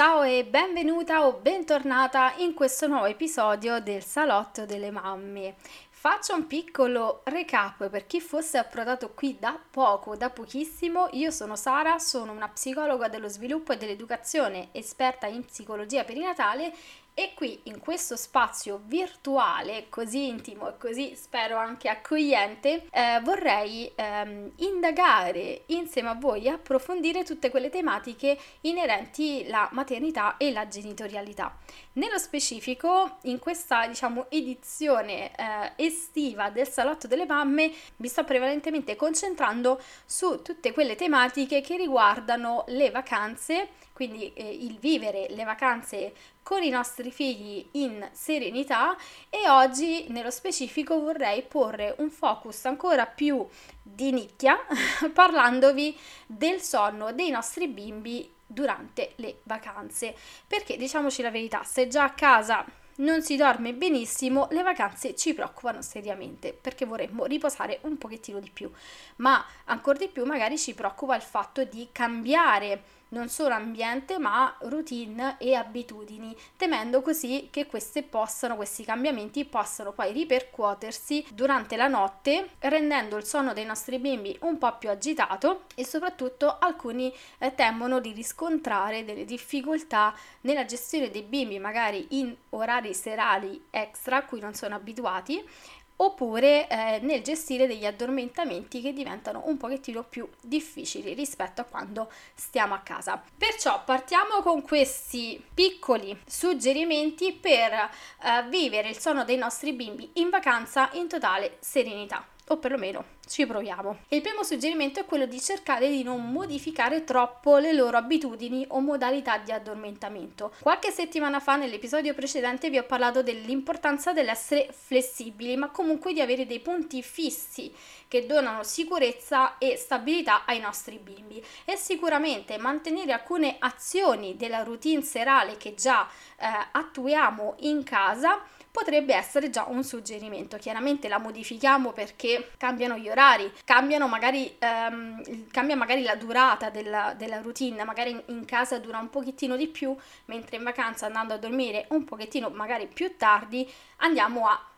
Ciao e benvenuta o bentornata in questo nuovo episodio del Salotto delle Mamme. Faccio un piccolo recap per chi fosse approdato qui da poco, da pochissimo. Io sono Sara, sono una psicologa dello sviluppo e dell'educazione, esperta in psicologia perinatale e qui in questo spazio virtuale così intimo e così spero anche accogliente eh, vorrei ehm, indagare insieme a voi approfondire tutte quelle tematiche inerenti alla maternità e la genitorialità. Nello specifico in questa diciamo edizione eh, estiva del salotto delle mamme mi sto prevalentemente concentrando su tutte quelle tematiche che riguardano le vacanze quindi eh, il vivere le vacanze con i nostri figli in serenità e oggi nello specifico vorrei porre un focus ancora più di nicchia parlandovi del sonno dei nostri bimbi durante le vacanze. Perché diciamoci la verità se già a casa non si dorme benissimo, le vacanze ci preoccupano seriamente perché vorremmo riposare un pochettino di più, ma ancora di più magari ci preoccupa il fatto di cambiare non solo ambiente ma routine e abitudini, temendo così che possano, questi cambiamenti possano poi ripercuotersi durante la notte, rendendo il sonno dei nostri bimbi un po' più agitato e soprattutto alcuni eh, temono di riscontrare delle difficoltà nella gestione dei bimbi magari in orari serali extra a cui non sono abituati oppure eh, nel gestire degli addormentamenti che diventano un pochettino più difficili rispetto a quando stiamo a casa. Perciò partiamo con questi piccoli suggerimenti per eh, vivere il sonno dei nostri bimbi in vacanza in totale serenità o perlomeno ci proviamo. Il primo suggerimento è quello di cercare di non modificare troppo le loro abitudini o modalità di addormentamento. Qualche settimana fa nell'episodio precedente vi ho parlato dell'importanza dell'essere flessibili, ma comunque di avere dei punti fissi che donano sicurezza e stabilità ai nostri bimbi e sicuramente mantenere alcune azioni della routine serale che già eh, attuiamo in casa potrebbe essere già un suggerimento. Chiaramente la modifichiamo perché cambiano gli orari, cambiano magari, ehm, cambia magari la durata della, della routine, magari in, in, casa dura un pochettino di più, mentre in vacanza andando a dormire un pochettino magari più tardi andiamo a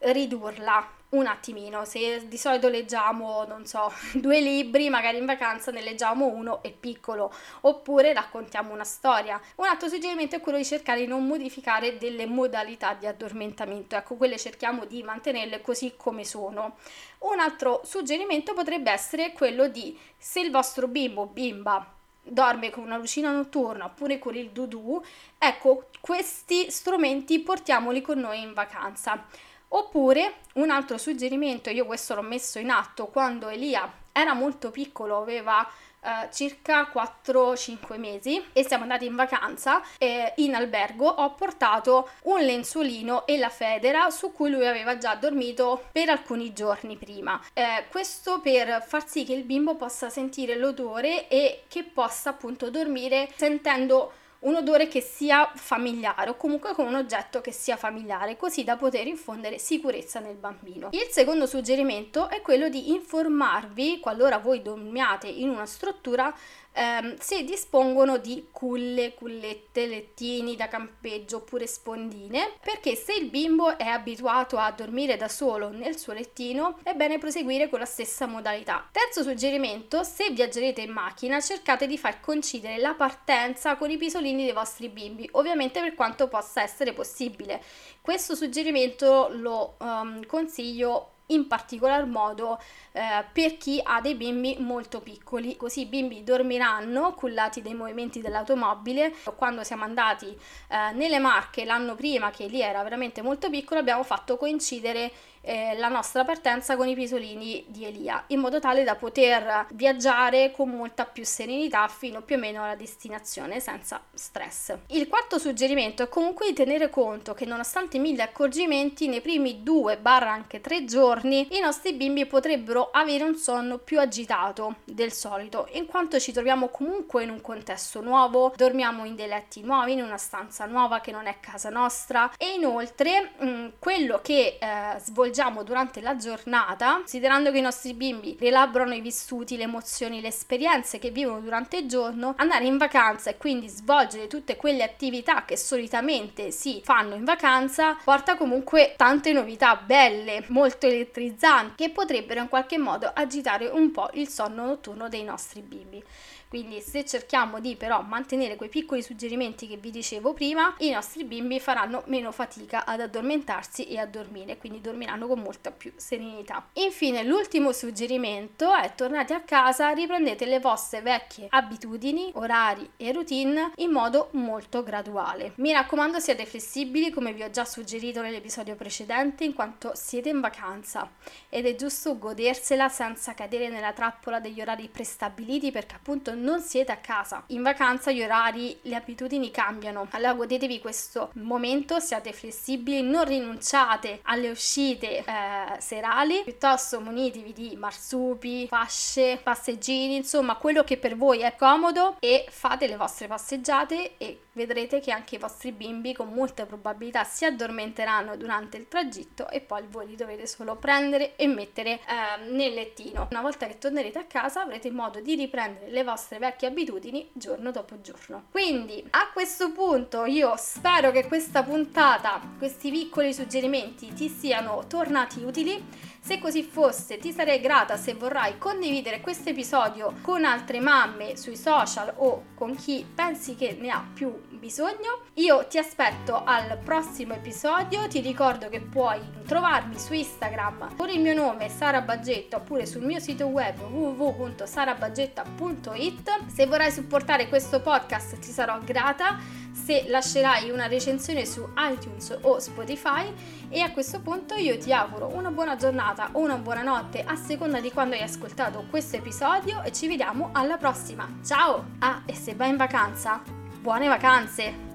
ridurla un attimino. Se di solito leggiamo, non so, due libri, magari in vacanza ne leggiamo uno e piccolo, oppure raccontiamo una storia. Un altro suggerimento è quello di cercare di non modificare delle modalità di addormentamento, ecco, quelle cerchiamo di mantenerle così come sono. Un altro suggerimento potrebbe essere quello di se il vostro bimbo o bimba dorme con una lucina notturna oppure con il dudù, ecco, questi strumenti portiamoli con noi in vacanza. Oppure un altro suggerimento, io questo l'ho messo in atto quando Elia era molto piccolo, aveva Uh, circa 4-5 mesi e siamo andati in vacanza eh, in albergo ho portato un lenzuolino e la federa su cui lui aveva già dormito per alcuni giorni prima. Eh, questo per far sì che il bimbo possa sentire l'odore e che possa appunto dormire sentendo un odore che sia familiare o comunque con un oggetto che sia familiare, così da poter infondere sicurezza nel bambino. Il secondo suggerimento è quello di informarvi, qualora voi dormiate in una struttura, ehm, se dispongono di culle, cullette, lettini da campeggio oppure spondine, perché se il bimbo è abituato a dormire da solo nel suo lettino, è bene proseguire con la stessa modalità. Terzo suggerimento, se viaggerete in macchina, cercate di far coincidere la partenza con i pisolini dei vostri bimbi, ovviamente per quanto possa essere possibile. Questo suggerimento lo um, consiglio in particolar modo eh, per chi ha dei bimbi molto piccoli, così i bimbi dormiranno cullati dai movimenti dell'automobile. Quando siamo andati eh, nelle Marche l'anno prima, che lì era veramente molto piccolo, abbiamo fatto coincidere eh, la nostra partenza con i pisolini di Elia, in modo tale da poter viaggiare con molta più serenità fino più o meno alla destinazione senza stress. Il quarto suggerimento è comunque di tenere conto che nonostante mille accorgimenti, nei primi due barra anche tre giorni i nostri bimbi potrebbero avere un sonno più agitato del solito, in quanto ci troviamo comunque in un contesto nuovo, dormiamo in dei letti nuovi, in una stanza nuova che non è casa nostra e inoltre mh, mm, quello che eh, svolgiamo durante la giornata, considerando che i nostri bimbi rielaborano i vissuti, le emozioni, le esperienze che vivono durante il giorno, andare in vacanza e quindi svolgere tutte quelle attività che solitamente si fanno in vacanza porta comunque tante novità belle, molto elettrizzanti che potrebbero in qualche modo agitare un po' il sonno notturno dei nostri bimbi. Quindi se cerchiamo di però mantenere quei piccoli suggerimenti che vi dicevo prima, i nostri bimbi faranno meno fatica ad addormentarsi e a dormire, quindi dormiranno con molta più serenità. Infine l'ultimo suggerimento è tornati a casa, riprendete le vostre vecchie abitudini, orari e routine in modo molto graduale. Mi raccomando siate flessibili come vi ho già suggerito nell'episodio precedente in quanto siete in vacanza ed è giusto godersela senza cadere nella trappola degli orari prestabiliti perché appunto non siete a casa. In vacanza gli orari, le abitudini cambiano. Allora godetevi questo momento, siate flessibili, non rinunciate alle uscite eh, serali, piuttosto munitevi di marsupi, fasce, passeggini, insomma quello che per voi è comodo e fate le vostre passeggiate e vedrete che anche i vostri bimbi con molta probabilità si addormenteranno durante il tragitto e poi voi li dovete solo prendere e mettere eh, nel lettino. Una volta che tornerete a casa avrete modo di riprendere le vostre vecchie abitudini giorno dopo giorno. Quindi a questo punto io spero che questa puntata, questi piccoli suggerimenti ti siano tornati utili. Se così fosse, ti sarei grata se vorrai condividere questo episodio con altre mamme sui social o con chi pensi che ne ha più bisogno. Io ti aspetto al prossimo episodio, ti ricordo che puoi trovarmi su Instagram con il mio nome Sara Baggetta oppure sul mio sito web www.sarabaggetta.it. Se vorrai supportare questo podcast ti sarò grata se lascerai una recensione su iTunes o Spotify e a questo punto io ti auguro una buona giornata o una buona notte a seconda di quando hai ascoltato questo episodio e ci vediamo alla prossima. Ciao! Ah, e se vai in vacanza, buone vacanze!